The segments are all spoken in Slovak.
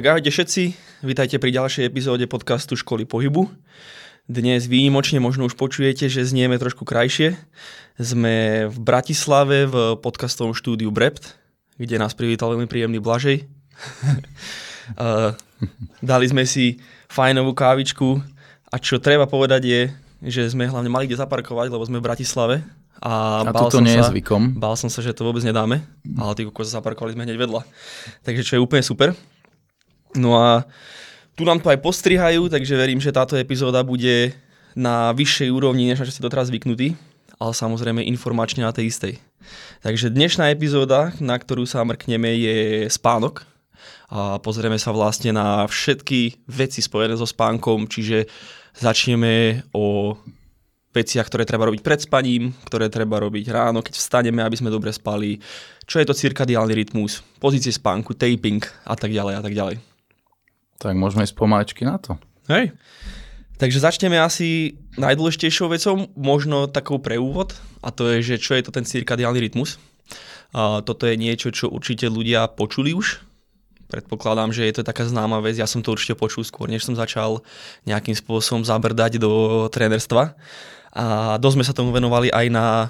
tak ahojte všetci, vítajte pri ďalšej epizóde podcastu Školy pohybu. Dnes výnimočne možno už počujete, že znieme trošku krajšie. Sme v Bratislave v podcastovom štúdiu Brept, kde nás privítal veľmi príjemný Blažej. uh, dali sme si fajnovú kávičku a čo treba povedať je, že sme hlavne mali kde zaparkovať, lebo sme v Bratislave. A, a bál toto nie sa, je zvykom. Bál som sa, že to vôbec nedáme, ale tí kokos zaparkovali sme hneď vedľa. Takže čo je úplne super. No a tu nám to aj postrihajú, takže verím, že táto epizóda bude na vyššej úrovni, než na čo ste doteraz zvyknutí, ale samozrejme informačne na tej istej. Takže dnešná epizóda, na ktorú sa mrkneme, je spánok. A pozrieme sa vlastne na všetky veci spojené so spánkom, čiže začneme o veciach, ktoré treba robiť pred spaním, ktoré treba robiť ráno, keď vstaneme, aby sme dobre spali, čo je to cirkadiálny rytmus, pozície spánku, taping a tak ďalej a tak ďalej. Tak môžeme ísť pomaličky na to. Hej. Takže začneme asi najdôležitejšou vecou, možno takou pre úvod, a to je, že čo je to ten cirkadiálny rytmus. A toto je niečo, čo určite ľudia počuli už. Predpokladám, že je to taká známa vec. Ja som to určite počul skôr, než som začal nejakým spôsobom zabrdať do trénerstva. A dosť sme sa tomu venovali aj na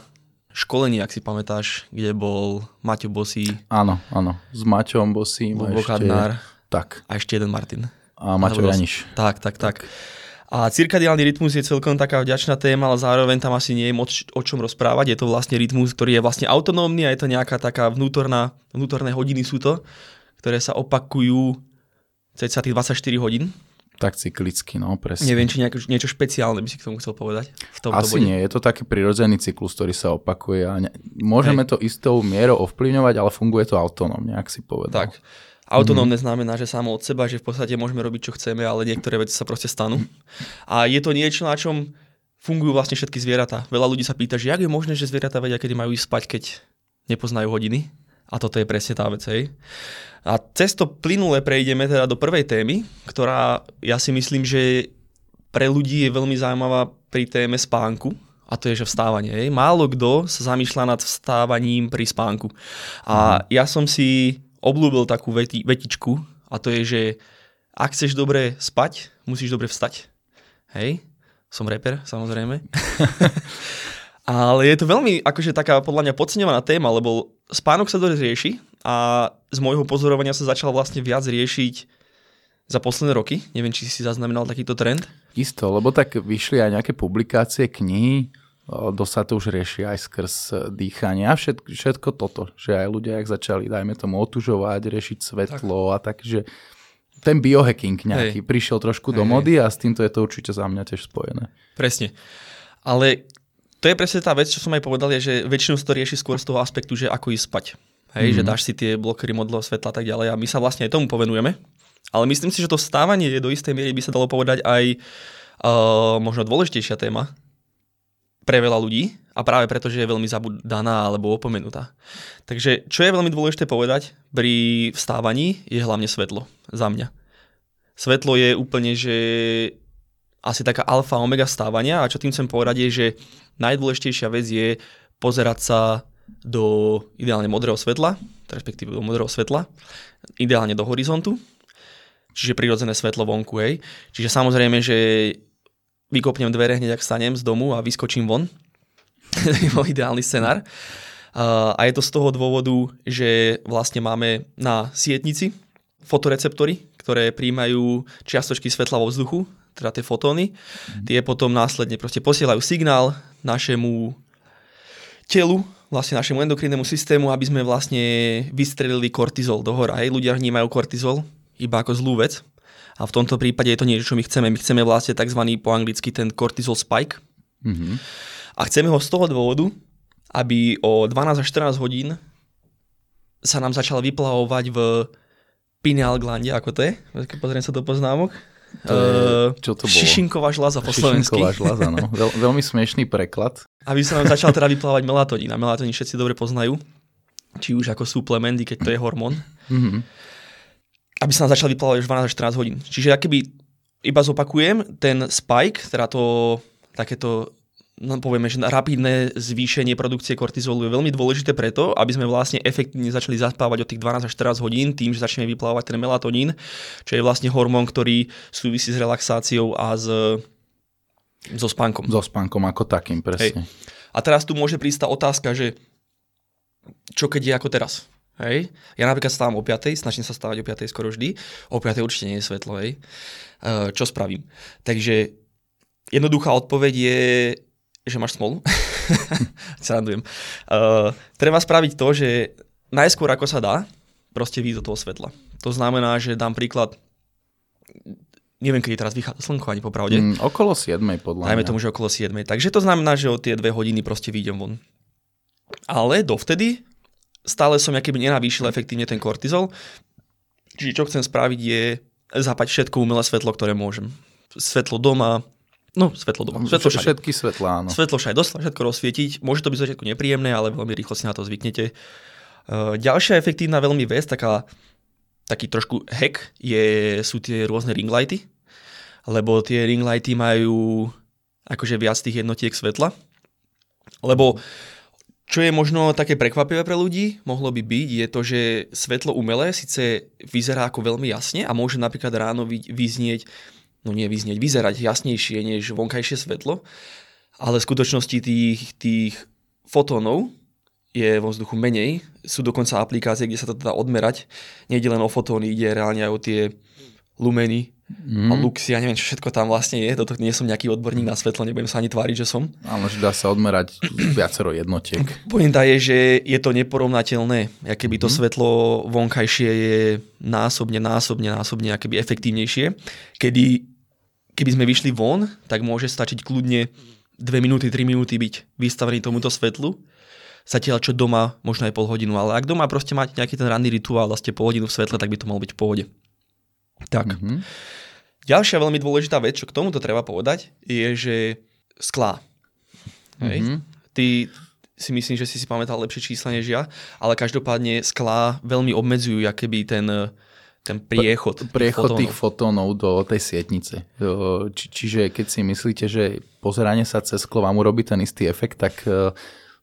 školení, ak si pamätáš, kde bol Maťo Bosý. Áno, áno. S Maťom Bosým. Bobo Kadnár. Tak. A ešte jeden Martin. A Maťo Janiš. Tak, tak, tak. A cirkadiálny rytmus je celkom taká vďačná téma, ale zároveň tam asi nie je moc o čom rozprávať. Je to vlastne rytmus, ktorý je vlastne autonómny a je to nejaká taká vnútorná, vnútorné hodiny sú to, ktoré sa opakujú cca tých 24 hodín. Tak cyklicky, no presne. Neviem, či nejako, niečo špeciálne by si k tomu chcel povedať. V tomto Asi bode. nie, je to taký prirodzený cyklus, ktorý sa opakuje a ne, môžeme Hej. to istou mierou ovplyvňovať, ale funguje to autonómne, ak si povedal. Tak. Autonómne mm-hmm. znamená, že samo od seba, že v podstate môžeme robiť, čo chceme, ale niektoré veci sa proste stanú. A je to niečo, na čom fungujú vlastne všetky zvieratá. Veľa ľudí sa pýta, že jak je možné, že zvieratá vedia, kedy majú ísť spať, keď nepoznajú hodiny. A toto je presne tá vec. Hej. A cez to plynule prejdeme teda do prvej témy, ktorá ja si myslím, že pre ľudí je veľmi zaujímavá pri téme spánku, a to je, že vstávanie. Hej. Málo kto sa zamýšľa nad vstávaním pri spánku. A mm. ja som si obľúbil takú veti, vetičku a to je, že ak chceš dobre spať, musíš dobre vstať. Hej, som reper, samozrejme. Ale je to veľmi akože taká podľa mňa podceňovaná téma, lebo spánok sa dosť rieši a z môjho pozorovania sa začal vlastne viac riešiť za posledné roky. Neviem, či si zaznamenal takýto trend. Isto, lebo tak vyšli aj nejaké publikácie, knihy, dosť sa to už rieši aj skrz dýchanie a všetko, všetko toto, že aj ľudia, ak začali, dajme tomu, otužovať, riešiť svetlo tak. a tak, že ten biohacking nejaký Hej. prišiel trošku Hej. do mody a s týmto je to určite za mňa tiež spojené. Presne. Ale to je presne tá vec, čo som aj povedal, je, že väčšinou sa to rieši skôr z toho aspektu, že ako ísť spať. Hej, mm. že mhm. dáš si tie blokery modlého svetla a tak ďalej a my sa vlastne aj tomu povenujeme. Ale myslím si, že to stávanie je do istej miery by sa dalo povedať aj uh, možno dôležitejšia téma pre veľa ľudí a práve preto, že je veľmi zabudaná alebo opomenutá. Takže čo je veľmi dôležité povedať pri vstávaní je hlavne svetlo za mňa. Svetlo je úplne, že asi taká alfa omega stávania a čo tým chcem povedať je, že najdôležitejšia vec je pozerať sa do ideálne modrého svetla, respektíve do modrého svetla, ideálne do horizontu, čiže prirodzené svetlo vonku, hej. Čiže samozrejme, že vykopnem dvere hneď, ak stanem z domu a vyskočím von. to je bol ideálny scenár. a je to z toho dôvodu, že vlastne máme na sietnici fotoreceptory, ktoré príjmajú čiastočky svetla vo vzduchu, teda tie fotóny. Mm. Tie potom následne proste posielajú signál našemu telu, vlastne našemu endokrinnému systému, aby sme vlastne vystrelili kortizol do hora. Hej, ľudia vnímajú kortizol iba ako zlú vec. A v tomto prípade je to niečo, čo my chceme. My chceme vlastne tzv. po anglicky ten cortisol spike. Mm-hmm. A chceme ho z toho dôvodu, aby o 12 až 14 hodín sa nám začal vyplavovať v pineal glande, ako to je? Pozriem sa do poznámok. To je, čo to bolo? Šišinková žľaza po slovensky. Šišinková žľaza, no. Veľ, veľmi smiešný preklad. Aby sa nám začal teda vyplávať melatonín. A melatonín všetci dobre poznajú. Či už ako suplementy, keď to je hormón. Mm-hmm. Aby sa nám začal vyplávať už 12 až 14 hodín. Čiže keby iba zopakujem, ten spike, teda to takéto no povieme, že rapidné zvýšenie produkcie kortizolu je veľmi dôležité preto, aby sme vlastne efektívne začali zaspávať od tých 12 až 14 hodín tým, že začneme vyplávať ten melatonín, čo je vlastne hormón, ktorý súvisí s relaxáciou a s, so spánkom. So spánkom ako takým, presne. Hej. A teraz tu môže prísť tá otázka, že čo keď je ako teraz? Hej. Ja napríklad stávam o 5, snažím sa stávať o 5 skoro vždy. O 5 určite nie je svetlo, hej. Uh, čo spravím? Takže jednoduchá odpoveď je, že máš smolu. Srandujem. Uh, treba spraviť to, že najskôr ako sa dá, proste výjsť do toho svetla. To znamená, že dám príklad, neviem, kedy teraz vychádza slnko ani popravde. Mm, okolo 7 podľa Dajme mňa. tomu, že okolo 7. Takže to znamená, že o tie dve hodiny proste vyjdem von. Ale dovtedy stále som keby nenavýšil efektívne ten kortizol. Čiže čo chcem spraviť je zapať všetko umelé svetlo, ktoré môžem. Svetlo doma, no svetlo doma, svetlo všade. Všetky svetlá, áno. Svetlo všade, dosť všetko rozsvietiť. Môže to byť začiatku nepríjemné, ale veľmi rýchlo si na to zvyknete. Uh, ďalšia efektívna veľmi vec, taká, taký trošku hack, je, sú tie rôzne ringlighty, lebo tie ringlighty majú akože viac tých jednotiek svetla. Lebo čo je možno také prekvapivé pre ľudí, mohlo by byť, je to, že svetlo umelé síce vyzerá ako veľmi jasne a môže napríklad ráno vyznieť, no nie vyznieť, vyzerať jasnejšie než vonkajšie svetlo, ale v skutočnosti tých, tých fotónov je vo vzduchu menej. Sú dokonca aplikácie, kde sa to dá odmerať. Nejde len o fotóny, ide reálne aj o tie lumeny, mm. a luxy, ja neviem, čo všetko tam vlastne je. Toto nie som nejaký odborník na svetlo, nebudem sa ani tváriť, že som. Áno, že dá sa odmerať viacero jednotiek. Pointa je, že je to neporovnateľné. Keby to mm. svetlo vonkajšie je násobne, násobne, násobne akéby efektívnejšie. Kedy, keby sme vyšli von, tak môže stačiť kľudne 2 minúty, 3 minúty byť vystavený tomuto svetlu zatiaľ čo doma možno aj pol hodinu, ale ak doma proste máte nejaký ten ranný rituál a ste pol hodinu v svetle, tak by to malo byť v pohode. Tak. Mm-hmm. Ďalšia veľmi dôležitá vec, čo k tomuto treba povedať, je, že sklá. Hej? Mm-hmm. Ty si myslím, že si si pamätal lepšie čísla než ja, ale každopádne sklá veľmi obmedzujú keby ten, ten priechod. Priechod tých fotónov. tých fotónov do tej sietnice. Či, čiže keď si myslíte, že pozeranie sa cez sklo vám urobí ten istý efekt, tak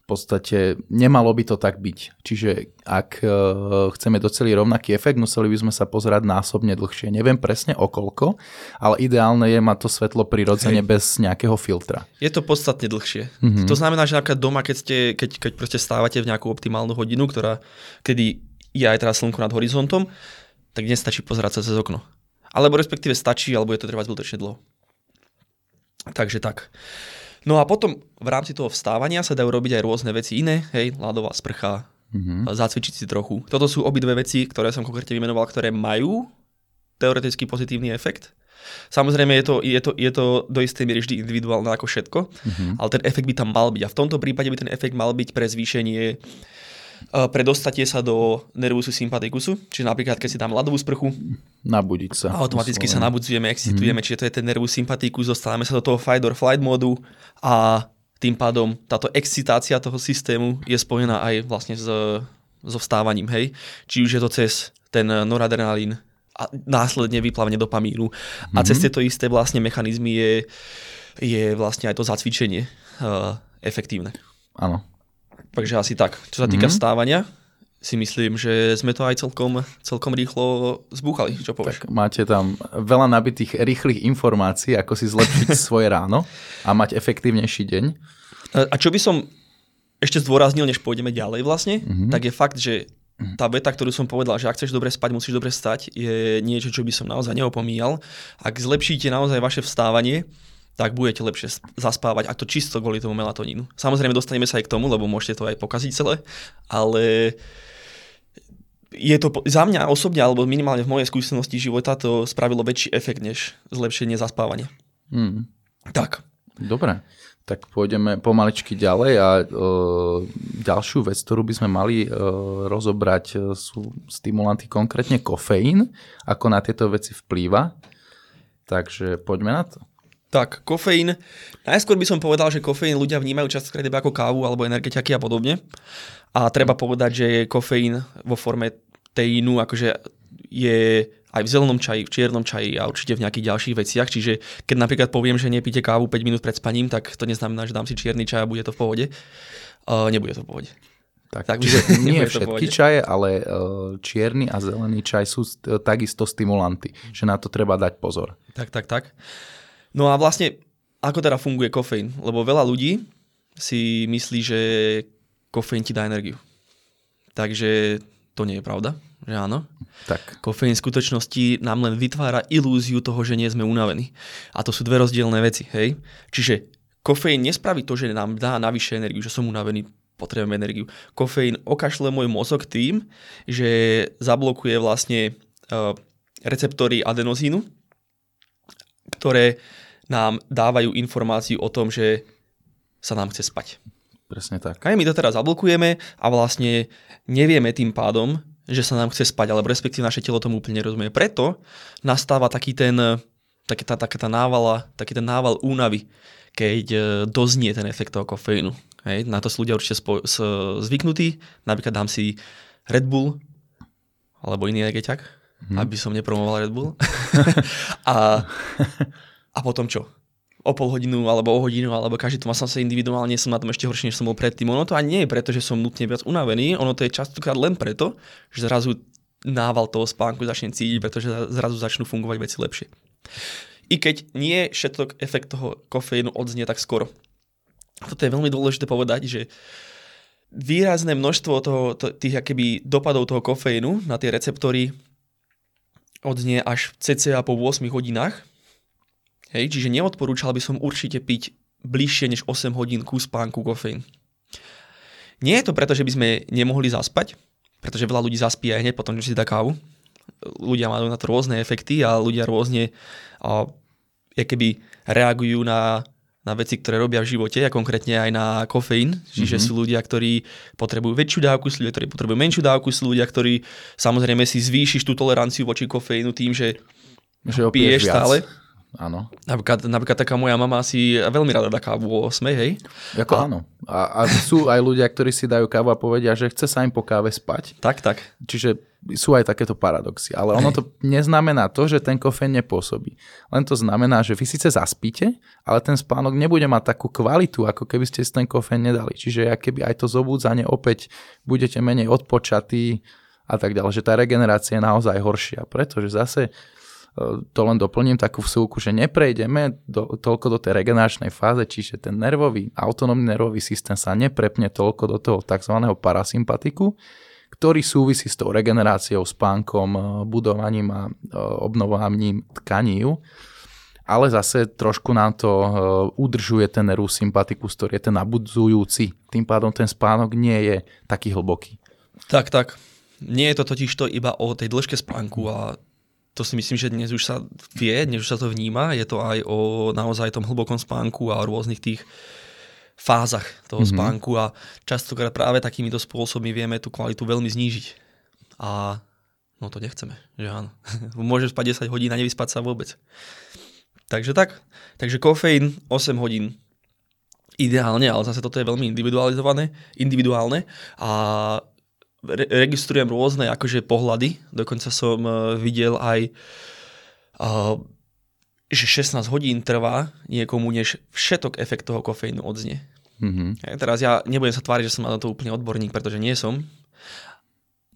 podstate nemalo by to tak byť. Čiže ak uh, chceme doceliť rovnaký efekt, museli by sme sa pozerať násobne dlhšie. Neviem presne o koľko, ale ideálne je mať to svetlo prirodzene Hej. bez nejakého filtra. Je to podstatne dlhšie. Mm-hmm. To znamená, že napríklad doma, keď, ste, keď, keď proste stávate v nejakú optimálnu hodinu, ktorá, kedy je aj teraz slnko nad horizontom, tak nestačí pozerať sa cez okno. Alebo respektíve stačí, alebo je to trvať zbytočne dlho. Takže tak. No a potom v rámci toho vstávania sa dajú robiť aj rôzne veci iné, hej, ľadová sprcha, mm-hmm. zacvičiť si trochu. Toto sú obidve veci, ktoré som konkrétne vymenoval, ktoré majú teoreticky pozitívny efekt. Samozrejme je to, je to, je to do istej miery vždy individuálne ako všetko, mm-hmm. ale ten efekt by tam mal byť. A v tomto prípade by ten efekt mal byť pre zvýšenie Eh, pre dostatie sa do nervusu sympatikusu, čiže napríklad keď si dám ľadovú sprchu, nabudiť sa. A automaticky sa nabudzujeme, excitujeme, mm. čiže to je ten nervus sympatikus, dostávame sa do toho fight or flight modu a tým pádom táto excitácia toho systému je spojená aj vlastne s, so vstávaním, hej. Či už je to cez ten noradrenalín a následne vyplavenie dopamínu. Mm-hmm. A cez mhm. tieto isté vlastne mechanizmy je, je vlastne aj to zacvičenie uh, efektívne. Áno. Takže asi tak. Čo sa týka mm-hmm. stávania, si myslím, že sme to aj celkom, celkom rýchlo zbúchali. Čo povieš? Tak máte tam veľa nabitých rýchlych informácií, ako si zlepšiť svoje ráno a mať efektívnejší deň. A čo by som ešte zdôraznil, než pôjdeme ďalej vlastne, mm-hmm. tak je fakt, že tá veta, ktorú som povedal, že ak chceš dobre spať, musíš dobre stať, je niečo, čo by som naozaj neopomíjal. Ak zlepšíte naozaj vaše vstávanie, tak budete lepšie zaspávať a to čisto kvôli tomu melatonínu. Samozrejme dostaneme sa aj k tomu, lebo môžete to aj pokaziť celé, ale je to za mňa osobne, alebo minimálne v mojej skúsenosti života to spravilo väčší efekt než zlepšenie zaspávania. Hmm. Tak. Dobre, tak pôjdeme pomaličky ďalej a e, ďalšiu vec, ktorú by sme mali e, rozobrať, e, sú stimulanty, konkrétne kofeín, ako na tieto veci vplýva. Takže poďme na to. Tak, kofeín. Najskôr by som povedal, že kofeín ľudia vnímajú častokrát iba ako kávu alebo energetiaky a podobne. A treba povedať, že kofeín vo forme teínu akože je aj v zelenom čaji, v čiernom čaji a určite v nejakých ďalších veciach. Čiže keď napríklad poviem, že nepíte kávu 5 minút pred spaním, tak to neznamená, že dám si čierny čaj a bude to v pohode. Uh, nebude to v pohode. Tak, tak čiže nie všetky čaje, ale čierny a zelený čaj sú takisto stimulanty, že na to treba dať pozor. Tak, tak, tak. No a vlastne, ako teda funguje kofeín? Lebo veľa ľudí si myslí, že kofeín ti dá energiu. Takže to nie je pravda, že áno. Tak. Kofeín v skutočnosti nám len vytvára ilúziu toho, že nie sme unavení. A to sú dve rozdielne veci, hej? Čiže kofeín nespraví to, že nám dá navyše energiu, že som unavený, potrebujem energiu. Kofeín okašle môj mozog tým, že zablokuje vlastne uh, receptory adenozínu, ktoré nám dávajú informáciu o tom, že sa nám chce spať. Presne tak. A my to teraz zablokujeme a vlastne nevieme tým pádom, že sa nám chce spať, alebo respektíve naše telo tomu úplne nerozumie. Preto nastáva taký ten, taký tá, taká tá návala, taký ten nával únavy, keď e, doznie ten efekt toho kofeínu. Hej, na to sú ľudia určite spo, s, zvyknutí. Napríklad dám si Red Bull alebo iný energetiak, hmm. aby som nepromoval Red Bull. a, a potom čo? O pol hodinu alebo o hodinu, alebo každý to má sa individuálne, som na tom ešte horšie, než som bol predtým. Ono to ani nie je preto, že som nutne viac unavený, ono to je častokrát len preto, že zrazu nával toho spánku začne cítiť, pretože zrazu začnú fungovať veci lepšie. I keď nie všetok efekt toho kofeínu odznie tak skoro toto je veľmi dôležité povedať, že výrazné množstvo toho, to, tých akéby dopadov toho kofeínu na tie receptory odznie až cca po 8 hodinách. Hej, čiže neodporúčal by som určite piť bližšie než 8 hodín ku spánku kofeín. Nie je to preto, že by sme nemohli zaspať, pretože veľa ľudí zaspí aj hneď potom, že si dá kávu. Ľudia majú na to rôzne efekty a ľudia rôzne a, keby reagujú na na veci, ktoré robia v živote a konkrétne aj na kofeín. Čiže mm-hmm. sú ľudia, ktorí potrebujú väčšiu dávku, sú ľudia, ktorí potrebujú menšiu dávku, sú ľudia, ktorí samozrejme si zvýšiš tú toleranciu voči kofeínu tým, že, že piješ stále. Áno. Napríklad, napríklad taká moja mama si veľmi rada dá kávu o 8, hej? Ako a... áno. A, a sú aj ľudia, ktorí si dajú kávu a povedia, že chce sa im po káve spať. Tak, tak. Čiže sú aj takéto paradoxy. Ale ono to neznamená to, že ten kofeín nepôsobí. Len to znamená, že vy síce zaspíte, ale ten spánok nebude mať takú kvalitu, ako keby ste si ten kofeín nedali. Čiže keby aj to zobúdzanie opäť budete menej odpočatí a tak ďalej, že tá regenerácia je naozaj horšia. Pretože zase to len doplním takú vsúku, že neprejdeme do, toľko do tej regeneračnej fáze, čiže ten nervový, autonómny nervový systém sa neprepne toľko do toho tzv. parasympatiku, ktorý súvisí s tou regeneráciou, spánkom, e, budovaním a e, obnovovaním tkaní, ale zase trošku nám to e, udržuje ten nervus sympatikus, ktorý je ten nabudzujúci. Tým pádom ten spánok nie je taký hlboký. Tak, tak. Nie je to totiž to iba o tej dĺžke spánku a to si myslím, že dnes už sa vie, dnes už sa to vníma, je to aj o naozaj tom hlbokom spánku a o rôznych tých fázach toho mm-hmm. spánku a častokrát práve takýmito spôsobmi vieme tú kvalitu veľmi znížiť. A no to nechceme, že áno. Môže spať 10 hodín a nevyspať sa vôbec. Takže tak. Takže kofeín 8 hodín ideálne, ale zase toto je veľmi individualizované, individuálne a re- registrujem rôzne akože pohľady, dokonca som uh, videl aj uh, že 16 hodín trvá niekomu, než všetok efekt toho kofeínu odznie. Mm-hmm. Ja, teraz ja nebudem sa tváriť, že som na to úplne odborník, pretože nie som,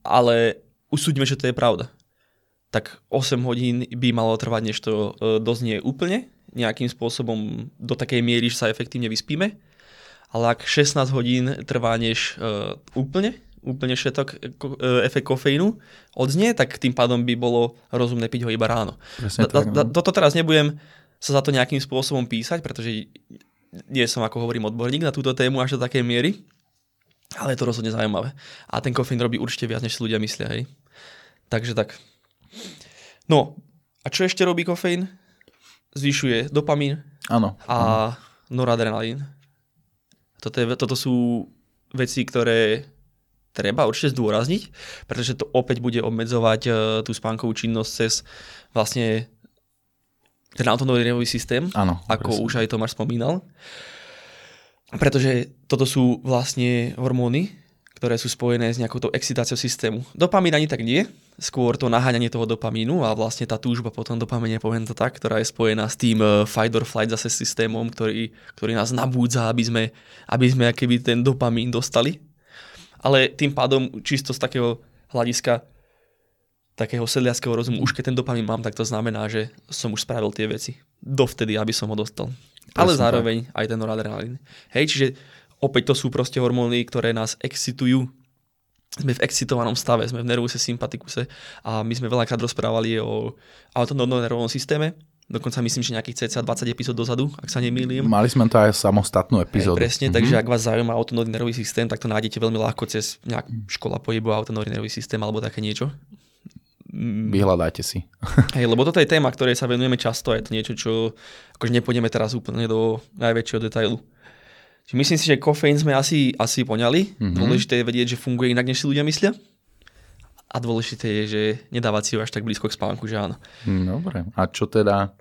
ale usúďme, že to je pravda. Tak 8 hodín by malo trvať, než to uh, doznie úplne, nejakým spôsobom do takej miery, že sa efektívne vyspíme. Ale ak 16 hodín trvá, než uh, úplne, úplne všetok e, efekt kofeínu odznie, tak tým pádom by bolo rozumné piť ho iba ráno. tak, no. Toto teraz nebudem sa za to nejakým spôsobom písať, pretože nie som, ako hovorím, odborník na túto tému až do takej miery, ale je to rozhodne zaujímavé. A ten kofeín robí určite viac, než si ľudia myslia, hej. Takže tak. No, a čo ešte robí kofeín? Zvyšuje dopamín Áno. a noradrenalín. Toto, je, toto sú veci, ktoré treba určite zdôrazniť, pretože to opäť bude obmedzovať uh, tú spánkovú činnosť cez vlastne ten autonómny nervový systém, Áno, ako presne. už aj Tomáš spomínal. Pretože toto sú vlastne hormóny, ktoré sú spojené s nejakou tou excitáciou systému. Dopamín ani tak nie, skôr to naháňanie toho dopamínu a vlastne tá túžba potom dopamíne, poviem to tak, ktorá je spojená s tým uh, fight or flight zase systémom, ktorý, ktorý nás nabúdza, aby sme, aby sme keby ten dopamín dostali. Ale tým pádom čisto z takého hľadiska takého sedliackého rozumu, už keď ten dopamín mám, tak to znamená, že som už spravil tie veci dovtedy, aby som ho dostal. Presne Ale zároveň tak. aj ten noradrenalín. Hej, čiže opäť to sú proste hormóny, ktoré nás excitujú. Sme v excitovanom stave, sme v nervuse sympatikuse a my sme veľakrát rozprávali o autonómnom nervovom systéme. Dokonca myslím, že nejakých cca 20 epizód dozadu, ak sa nemýlim. Mali sme to aj samostatnú epizódu. Aj, presne, mm-hmm. takže ak vás zaujíma autonómny nervový systém, tak to nájdete veľmi ľahko cez nejak škola pohybu autonómny nervový systém alebo také niečo. Vyhľadajte si. Hej, lebo toto je téma, ktorej sa venujeme často, je to niečo, čo akože nepôjdeme teraz úplne do najväčšieho detailu. Myslím si, že kofeín sme asi, asi poňali. Mm-hmm. Dôležité je vedieť, že funguje inak, než si ľudia myslia. A dôležité je, že nedávať si ho až tak blízko k spánku, že áno. Dobre. A čo teda,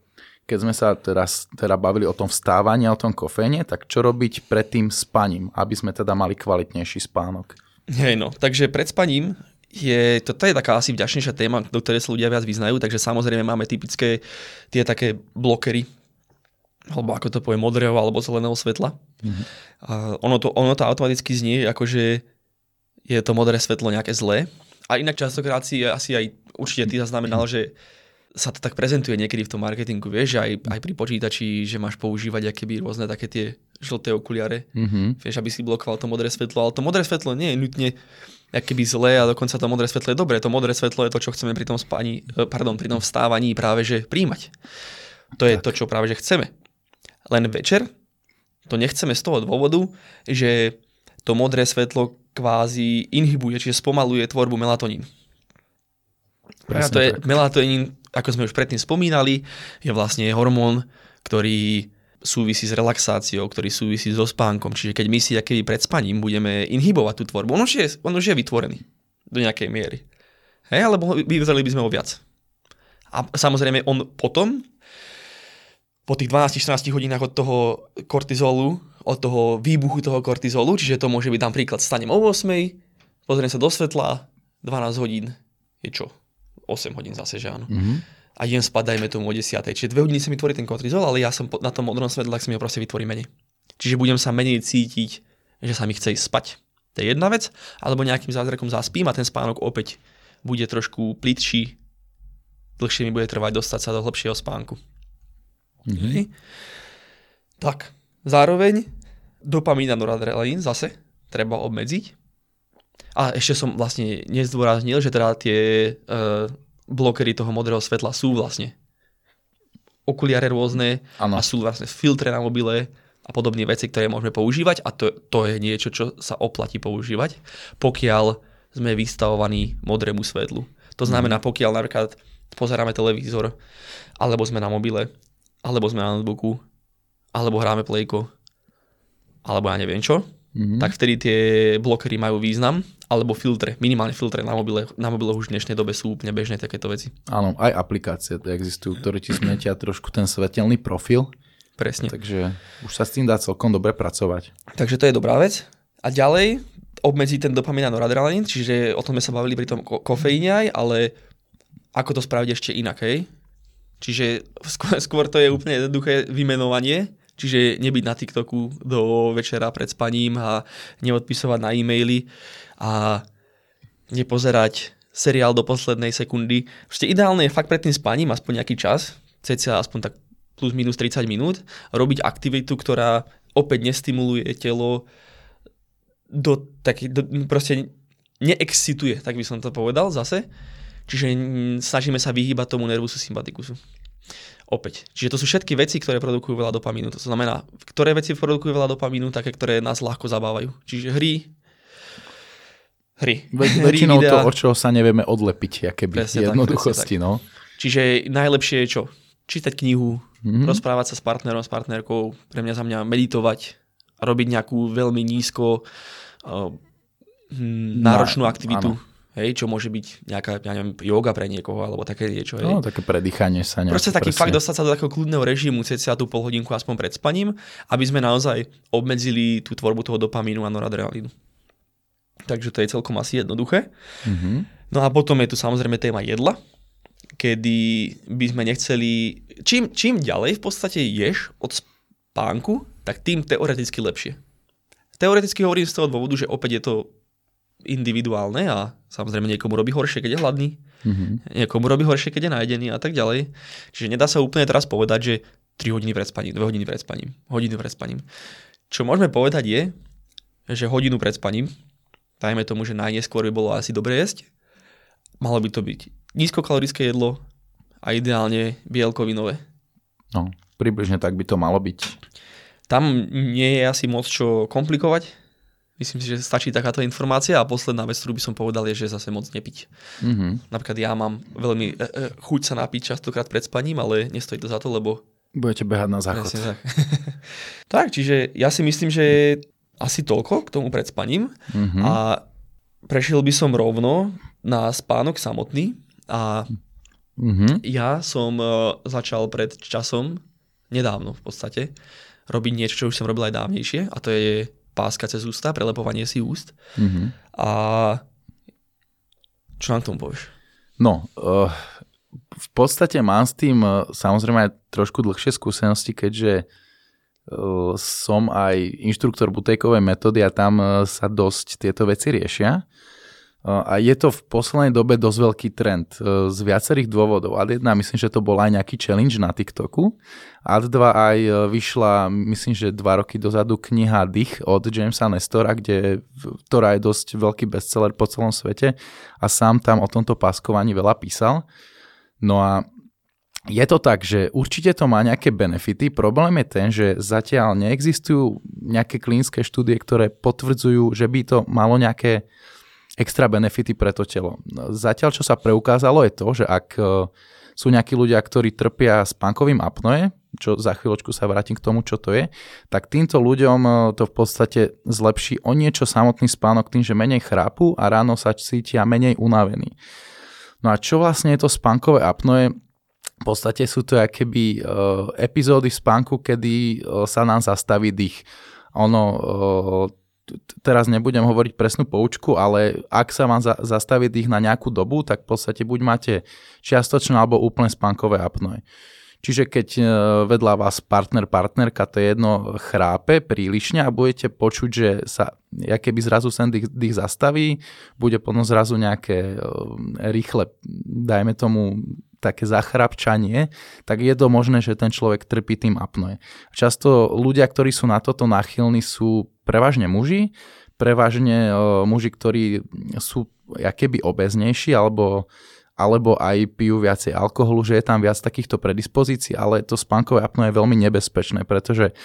keď sme sa teraz teda bavili o tom vstávaní a o tom koféne, tak čo robiť pred tým spaním, aby sme teda mali kvalitnejší spánok? Hej no, takže pred spaním je, toto je taká asi vďačnejšia téma, do ktorej sa ľudia viac vyznajú, takže samozrejme máme typické tie také blokery, alebo ako to povie, modrého alebo zeleného svetla. Mm-hmm. A ono, to, ono to automaticky znie, ako že je to modré svetlo nejaké zlé. A inak častokrát si asi aj určite ty zaznamenal, že sa to tak prezentuje niekedy v tom marketingu, vieš, aj, aj pri počítači, že máš používať akéby rôzne také tie žlté okuliare, mm-hmm. vieš, aby si blokoval to modré svetlo, ale to modré svetlo nie je nutne keby zlé a dokonca to modré svetlo je dobré. To modré svetlo je to, čo chceme pri tom spáni, eh, pardon, pri tom vstávaní práve že príjmať. To je tak. to, čo práve že chceme. Len večer to nechceme z toho dôvodu, že to modré svetlo kvázi inhibuje, čiže spomaluje tvorbu melatonín. Presne to je tak. melatonín, ako sme už predtým spomínali, je vlastne hormón, ktorý súvisí s relaxáciou, ktorý súvisí so spánkom. Čiže keď my si keby pred spaním budeme inhibovať tú tvorbu, on už je, on už je vytvorený do nejakej miery. Hej, alebo vyzerali by sme ho viac. A samozrejme on potom po tých 12-14 hodinách od toho kortizolu, od toho výbuchu toho kortizolu, čiže to môže byť napríklad stanem o 8, pozriem sa do svetla, 12 hodín je čo? 8 hodín zase, že áno. Mm-hmm. A idem spať, dajme tomu o 10. Čiže 2 hodiny sa mi tvorí ten kortizol, ale ja som na tom modrom svetle, tak sa mi ho proste vytvorí menej. Čiže budem sa menej cítiť, že sa mi chce ísť spať. To je jedna vec, alebo nejakým zázrakom zaspím a ten spánok opäť bude trošku plitší, dlhšie mi bude trvať dostať sa do hlbšieho spánku. Mm-hmm. Tak, zároveň dopamín a noradrenalín zase treba obmedziť. A ešte som vlastne nezdôraznil, že teda tie uh, blokery toho modrého svetla sú vlastne okuliare rôzne ano. a sú vlastne filtre na mobile a podobné veci, ktoré môžeme používať a to, to je niečo, čo sa oplatí používať, pokiaľ sme vystavovaní modrému svetlu. To znamená, mhm. pokiaľ napríklad pozeráme televízor, alebo sme na mobile, alebo sme na notebooku, alebo hráme plejko, alebo ja neviem čo, mm-hmm. tak vtedy tie blokery majú význam, alebo filtre, minimálne filtre na mobile, na mobile už v dnešnej dobe sú úplne bežné takéto veci. Áno, aj aplikácie existujú, ktoré ti smietia trošku ten svetelný profil. Presne. Takže už sa s tým dá celkom dobre pracovať. Takže to je dobrá vec. A ďalej obmedzí ten dopamin a noradrenalín, čiže o tom sme sa bavili pri tom kofeíne aj, ale ako to spraviť ešte inak, hej? Čiže skôr, skôr to je úplne jednoduché vymenovanie, čiže nebyť na TikToku do večera pred spaním a neodpisovať na e-maily a nepozerať seriál do poslednej sekundy. Proste ideálne je fakt pred tým spaním aspoň nejaký čas, cca aspoň tak plus minus 30 minút, robiť aktivitu, ktorá opäť nestimuluje telo do taký, do, proste neexcituje, tak by som to povedal zase, Čiže snažíme sa vyhýbať tomu nervusu sympatikusu. Opäť. Čiže to sú všetky veci, ktoré produkujú veľa dopamínu. To znamená, ktoré veci produkujú veľa dopamínu, také, ktoré nás ľahko zabávajú. Čiže hry, hry. Ve- väčšinou to, od čoho sa nevieme odlepiť, aké by jednoduchosti. Tak, no. Čiže najlepšie je čo? Čítať knihu, mm-hmm. rozprávať sa s partnerom, s partnerkou, pre mňa za mňa meditovať, robiť nejakú veľmi nízko uh, náročnú aktivitu. Áno Hej, čo môže byť nejaká, ja neviem, yoga pre niekoho, alebo také niečo. Hej. No, také predýchanie sa. Proste taký presne. fakt dostať sa do takého kľudného režimu, cca tú pol hodinku aspoň pred spaním, aby sme naozaj obmedzili tú tvorbu toho dopamínu a noradrenalínu. takže to je celkom asi jednoduché. Mhm. No a potom je tu samozrejme téma jedla, kedy by sme nechceli... Čím, čím ďalej v podstate ješ od spánku, tak tým teoreticky lepšie. Teoreticky hovorím z toho dôvodu, že opäť je to individuálne a samozrejme niekomu robí horšie, keď je hladný, Mhm. niekomu robí horšie, keď je najedený a tak ďalej. Čiže nedá sa úplne teraz povedať, že 3 hodiny pred spaním, 2 hodiny pred spaním, hodinu pred spaním. Čo môžeme povedať je, že hodinu pred spaním, dajme tomu, že najneskôr by bolo asi dobre jesť, malo by to byť nízkokalorické jedlo a ideálne bielkovinové. No, približne tak by to malo byť. Tam nie je asi moc čo komplikovať. Myslím si, že stačí takáto informácia a posledná vec, ktorú by som povedal, je, že zase moc nepiť. Mhm. Napríklad ja mám veľmi e, e, chuť sa napiť častokrát pred spaním, ale nestojí to za to, lebo... Budete behať na záchod. Tak. tak, čiže ja si myslím, že asi toľko k tomu pred spaním Mhm. a prešiel by som rovno na spánok samotný a Mhm. ja som e, začal pred časom, nedávno v podstate, robiť niečo, čo už som robil aj dávnejšie a to je páska cez ústa, prelepovanie si úst. Mhm. A čo nám k tomu povieš? No, uh, v podstate mám s tým uh, samozrejme aj trošku dlhšie skúsenosti, keďže uh, som aj inštruktor butejkovej metódy a tam uh, sa dosť tieto veci riešia. Uh, a je to v poslednej dobe dosť veľký trend uh, z viacerých dôvodov. Ad jedna, myslím, že to bol aj nejaký challenge na TikToku. Ad dva aj uh, vyšla, myslím, že dva roky dozadu kniha Dých od Jamesa Nestora, kde, ktorá je dosť veľký bestseller po celom svete a sám tam o tomto páskovaní veľa písal. No a je to tak, že určite to má nejaké benefity. Problém je ten, že zatiaľ neexistujú nejaké klinické štúdie, ktoré potvrdzujú, že by to malo nejaké extra benefity pre to telo. Zatiaľ, čo sa preukázalo, je to, že ak e, sú nejakí ľudia, ktorí trpia spánkovým apnoe, čo za chvíľočku sa vrátim k tomu, čo to je, tak týmto ľuďom e, to v podstate zlepší o niečo samotný spánok tým, že menej chrápu a ráno sa cítia menej unavení. No a čo vlastne je to spánkové apnoe? V podstate sú to akéby uh, epizódy spánku, kedy sa nám zastaví dých. Ono, teraz nebudem hovoriť presnú poučku, ale ak sa vám za- zastaví dých na nejakú dobu, tak v podstate buď máte čiastočné alebo úplne spánkové apnoe. Čiže keď e, vedľa vás partner, partnerka, to je jedno, chrápe prílišne a budete počuť, že sa keby zrazu sem dých, dých zastaví, bude potom zrazu nejaké e, rýchle, dajme tomu, také zachrapčanie, tak je to možné, že ten človek trpí tým apnoe. Často ľudia, ktorí sú na toto náchylní, sú prevažne muži, prevažne uh, muži, ktorí sú keby obeznejší alebo alebo aj pijú viacej alkoholu, že je tam viac takýchto predispozícií, ale to spánkové apno je veľmi nebezpečné, pretože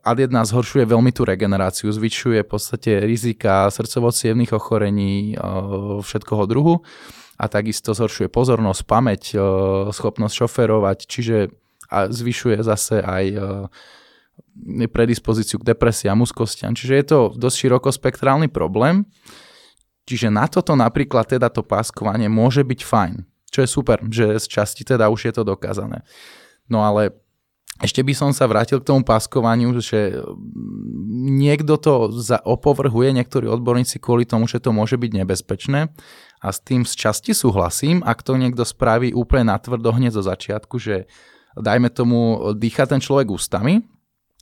AD1 zhoršuje veľmi tú regeneráciu, zvyšuje v podstate rizika srdcovo ochorení všetkoho druhu a takisto zhoršuje pozornosť, pamäť, schopnosť šoferovať, čiže a zvyšuje zase aj predispozíciu k depresiám, úzkostiam. Čiže je to dosť širokospektrálny problém. Čiže na toto napríklad teda to páskovanie môže byť fajn, čo je super, že z časti teda už je to dokázané. No ale ešte by som sa vrátil k tomu páskovaniu, že niekto to opovrhuje, niektorí odborníci kvôli tomu, že to môže byť nebezpečné a s tým z časti súhlasím, ak to niekto spraví úplne natvrdo hneď zo začiatku, že dajme tomu dýcha ten človek ústami,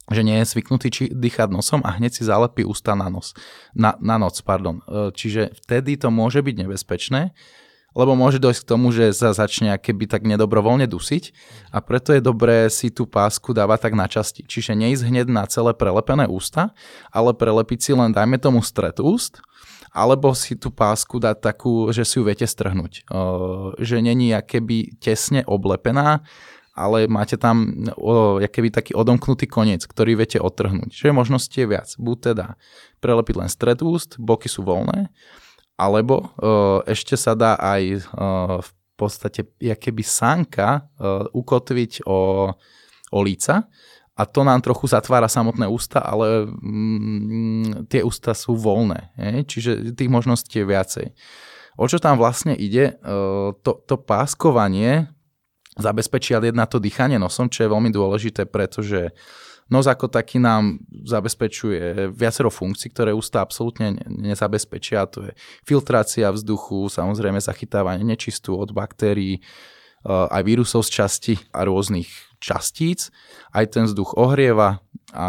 že nie je zvyknutý či dýchať nosom a hneď si zalepí ústa na, nos, na, na noc. Pardon. Čiže vtedy to môže byť nebezpečné, lebo môže dojsť k tomu, že sa začne keby tak nedobrovoľne dusiť a preto je dobré si tú pásku dávať tak na časti. Čiže neísť hneď na celé prelepené ústa, ale prelepiť si len, dajme tomu, stret úst, alebo si tú pásku dať takú, že si ju viete strhnúť. Že není keby tesne oblepená, ale máte tam o, keby taký odomknutý koniec, ktorý viete odtrhnúť. Čiže možnosti je viac. Buď teda prelepiť len stred úst, boky sú voľné, alebo o, ešte sa dá aj o, v podstate keby sánka o, ukotviť o, o líca a to nám trochu zatvára samotné ústa, ale mm, tie ústa sú voľné. Je? Čiže tých možností je viacej. O čo tam vlastne ide? To, to páskovanie zabezpečí na to dýchanie nosom, čo je veľmi dôležité, pretože nos ako taký nám zabezpečuje viacero funkcií, ktoré ústa absolútne nezabezpečia. To je filtrácia vzduchu, samozrejme zachytávanie nečistú od baktérií, aj vírusov z časti a rôznych častíc. Aj ten vzduch ohrieva a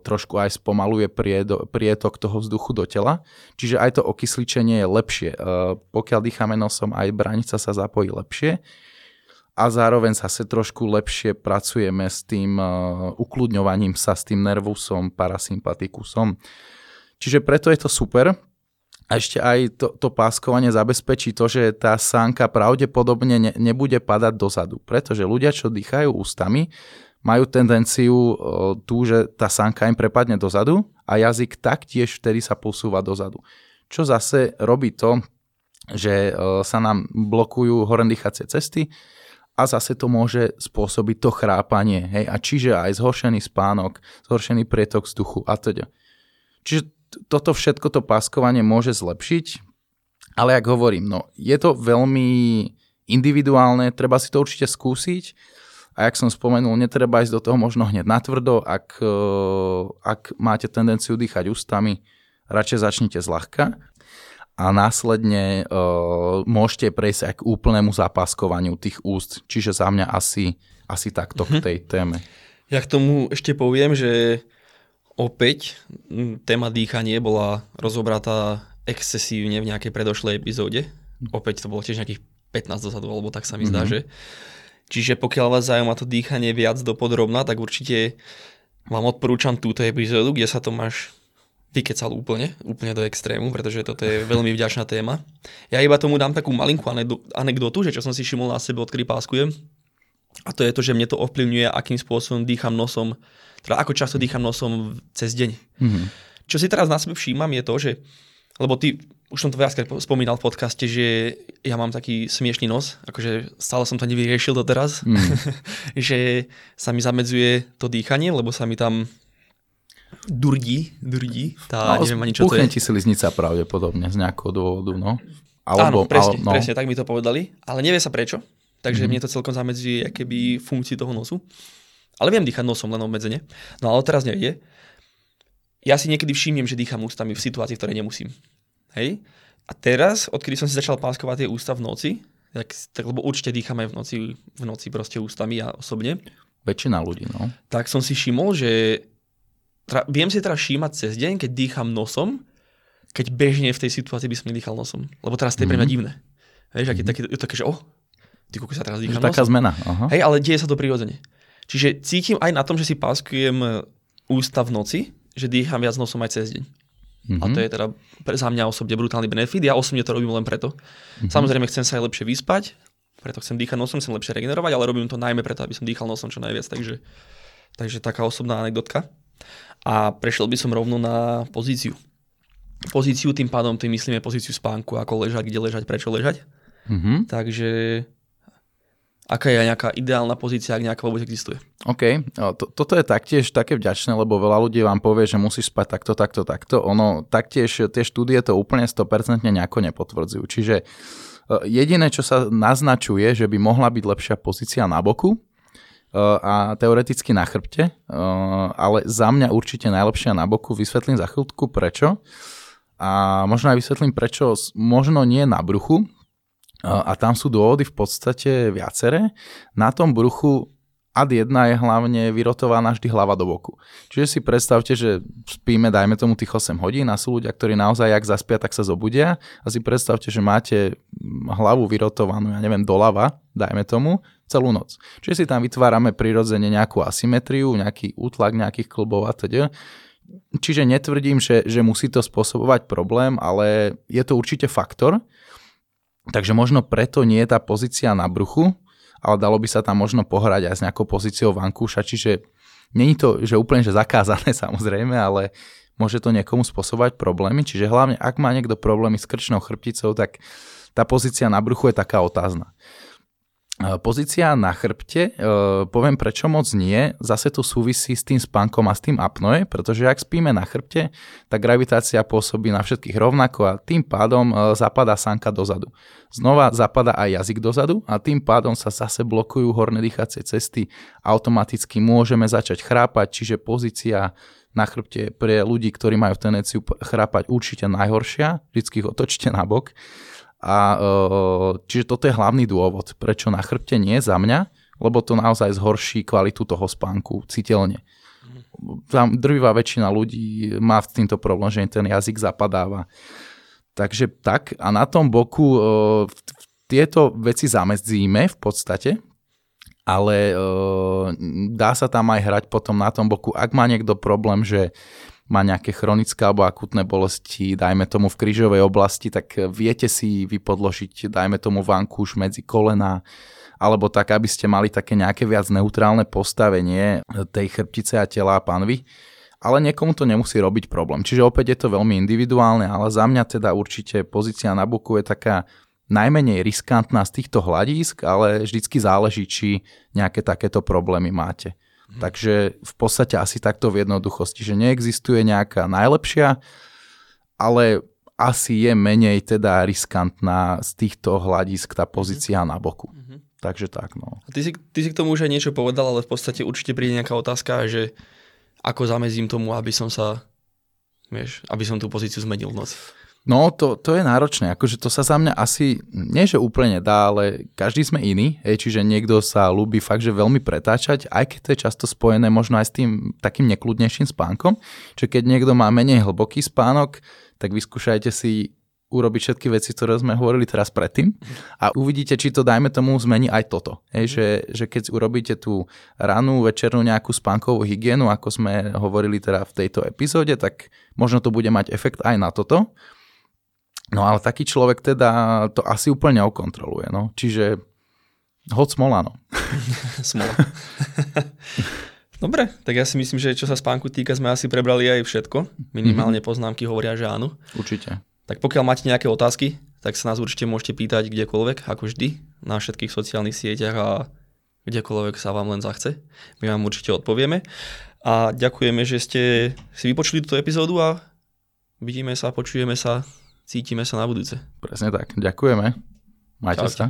trošku aj spomaluje prietok toho vzduchu do tela. Čiže aj to okysličenie je lepšie. Pokiaľ dýchame nosom, aj branica sa zapojí lepšie a zároveň zase trošku lepšie pracujeme s tým ukludňovaním sa, s tým nervusom, parasympatikusom. Čiže preto je to super. A ešte aj to, to páskovanie zabezpečí to, že tá sánka pravdepodobne ne, nebude padať dozadu. Pretože ľudia, čo dýchajú ústami, majú tendenciu o, tú, že tá sánka im prepadne dozadu a jazyk taktiež vtedy sa posúva dozadu. Čo zase robí to, že o, sa nám blokujú horendýchacie cesty a zase to môže spôsobiť to chrápanie. Hej? A čiže aj zhoršený spánok, zhoršený prietok vzduchu a teda. Čiže toto všetko to páskovanie môže zlepšiť, ale ak hovorím, no je to veľmi individuálne, treba si to určite skúsiť a jak som spomenul, netreba ísť do toho možno hneď natvrdo, ak, e, ak máte tendenciu dýchať ústami, radšej začnite zľahka a následne uh, môžete prejsť aj k úplnému zapáskovaniu tých úst. Čiže za mňa asi, asi takto mm-hmm. k mhm. tej téme. Ja k tomu ešte poviem, že opäť téma dýchanie bola rozobratá excesívne v nejakej predošlej epizóde. Opäť to bolo tiež nejakých 15 dozadu, alebo tak sa mi zdá, mm-hmm. že. Čiže pokiaľ vás zaujíma to dýchanie viac do podrobna, tak určite vám odporúčam túto epizódu, kde sa to máš vykecal úplne, úplne do extrému, pretože toto je veľmi vďačná téma. Ja iba tomu dám takú malinkú anekdotu, že čo som si všimol na sebe, odkedy páskujem. A to je to, že mne to ovplyvňuje, akým spôsobom dýcham nosom teda ako často dýcham nosom cez deň. Mm-hmm. Čo si teraz na sebe všímam je to, že, lebo ty, už som to viackrát spomínal v podcaste, že ja mám taký smiešný nos, akože stále som to nevyriešil doteraz, mm. že sa mi zamedzuje to dýchanie, lebo sa mi tam durdí, durdí, tá, no, neviem ani čo to je. ti sliznica pravdepodobne z nejakého dôvodu, no. Alebo, Áno, presne, ale, no. presne, tak mi to povedali, ale nevie sa prečo, takže mm-hmm. mne to celkom zamedzuje keby funkciu toho nosu. Ale viem dýchať nosom len obmedzene. No ale teraz nevie. Ja si niekedy všimnem, že dýcham ústami v situácii, v ktorej nemusím. Hej? A teraz, odkedy som si začal páskovať tie ústa v noci, tak, tak lebo určite dýcham aj v noci, v noci proste ústami ja osobne. Väčšina ľudí, no. Tak som si všimol, že tra, viem si teraz všímať cez deň, keď dýcham nosom, keď bežne v tej situácii by som nedýchal nosom. Lebo teraz to je pre mňa mhm. divné. Vieš, mm-hmm. také, také, že oh, ty sa teraz dýcham Taká zmena. Aha. Hej, ale deje sa to prirodzene. Čiže cítim aj na tom, že si páskujem e, ústa v noci, že dýcham viac nosom aj cez deň. Mm-hmm. A to je teda pre, za mňa osobne brutálny benefit. Ja osobne to robím len preto. Mm-hmm. Samozrejme chcem sa aj lepšie vyspať, preto chcem dýchať nosom, chcem lepšie regenerovať, ale robím to najmä preto, aby som dýchal nosom čo najviac. Takže, takže taká osobná anekdotka. A prešiel by som rovno na pozíciu. Pozíciu tým pádom, tým myslíme pozíciu spánku, ako ležať, kde ležať, prečo ležať. Mm-hmm. Takže aká je nejaká ideálna pozícia, ak nejaká vôbec existuje. OK, to, toto je taktiež také vďačné, lebo veľa ľudí vám povie, že musíš spať takto, takto, takto. Ono taktiež, tie štúdie to úplne 100% nejako nepotvrdzujú. Čiže e, jediné, čo sa naznačuje, že by mohla byť lepšia pozícia na boku, a teoreticky na chrbte, e, ale za mňa určite najlepšia na boku. Vysvetlím za chvíľku prečo. A možno aj vysvetlím prečo, možno nie na bruchu, a tam sú dôvody v podstate viaceré. Na tom bruchu ad jedna je hlavne vyrotovaná vždy hlava do boku. Čiže si predstavte, že spíme, dajme tomu tých 8 hodín a sú ľudia, ktorí naozaj, ak zaspia, tak sa zobudia a si predstavte, že máte hlavu vyrotovanú, ja neviem, doľava, dajme tomu, celú noc. Čiže si tam vytvárame prirodzene nejakú asymetriu, nejaký útlak nejakých klbov a teda. Čiže netvrdím, že, že musí to spôsobovať problém, ale je to určite faktor, Takže možno preto nie je tá pozícia na bruchu, ale dalo by sa tam možno pohrať aj s nejakou pozíciou vankúša, čiže není to, že úplne že zakázané samozrejme, ale môže to niekomu spôsobovať problémy, čiže hlavne ak má niekto problémy s krčnou chrbticou, tak tá pozícia na bruchu je taká otázna. Pozícia na chrbte, poviem prečo moc nie, zase to súvisí s tým spánkom a s tým apnoe, pretože ak spíme na chrbte, tak gravitácia pôsobí na všetkých rovnako a tým pádom zapadá sánka dozadu. Znova zapadá aj jazyk dozadu a tým pádom sa zase blokujú horné dýchacie cesty, automaticky môžeme začať chrápať, čiže pozícia na chrbte pre ľudí, ktorí majú tendenciu chrápať určite najhoršia, vždy ich otočte na bok. A e, čiže toto je hlavný dôvod, prečo na chrbte nie za mňa, lebo to naozaj zhorší kvalitu toho spánku citeľne. Tam drvivá väčšina ľudí má s týmto problém, že ten jazyk zapadáva. Takže tak a na tom boku e, tieto veci zamedzíme v podstate, ale e, dá sa tam aj hrať potom na tom boku, ak má niekto problém, že má nejaké chronické alebo akutné bolesti, dajme tomu v krížovej oblasti, tak viete si vypodložiť, dajme tomu vankúš medzi kolena, alebo tak, aby ste mali také nejaké viac neutrálne postavenie tej chrbtice a tela a panvy. Ale niekomu to nemusí robiť problém. Čiže opäť je to veľmi individuálne, ale za mňa teda určite pozícia na boku je taká najmenej riskantná z týchto hľadísk, ale vždycky záleží, či nejaké takéto problémy máte. Mhm. Takže v podstate asi takto v jednoduchosti, že neexistuje nejaká najlepšia, ale asi je menej teda riskantná z týchto hľadisk tá pozícia na boku. Mm-hmm. Takže tak, no. A ty si, ty si k tomu už aj niečo povedal, ale v podstate určite príde nejaká otázka, že ako zamezím tomu, aby som sa, vieš, aby som tú pozíciu zmenil v noci. No, to, to je náročné, akože to sa za mňa asi, nie že úplne dá, ale každý sme iný, hej, čiže niekto sa ľúbi fakt, že veľmi pretáčať, aj keď to je často spojené možno aj s tým takým nekludnejším spánkom, čiže keď niekto má menej hlboký spánok, tak vyskúšajte si urobiť všetky veci, ktoré sme hovorili teraz predtým a uvidíte, či to dajme tomu zmení aj toto. Hej, že, že keď urobíte tú ranú, večernú nejakú spánkovú hygienu, ako sme hovorili teda v tejto epizóde, tak možno to bude mať efekt aj na toto. No ale taký človek teda to asi úplne okontroluje, no. Čiže hod smola, no. smola. Dobre, tak ja si myslím, že čo sa spánku týka, sme asi prebrali aj všetko. Minimálne mhm. poznámky hovoria, že áno. Určite. Tak pokiaľ máte nejaké otázky, tak sa nás určite môžete pýtať kdekoľvek, ako vždy, na všetkých sociálnych sieťach a kdekoľvek sa vám len zachce. My vám určite odpovieme. A ďakujeme, že ste si vypočuli túto epizódu a vidíme sa, počujeme sa cítime sa na budúce. Presne tak. Ďakujeme. Majte Čaute. sa.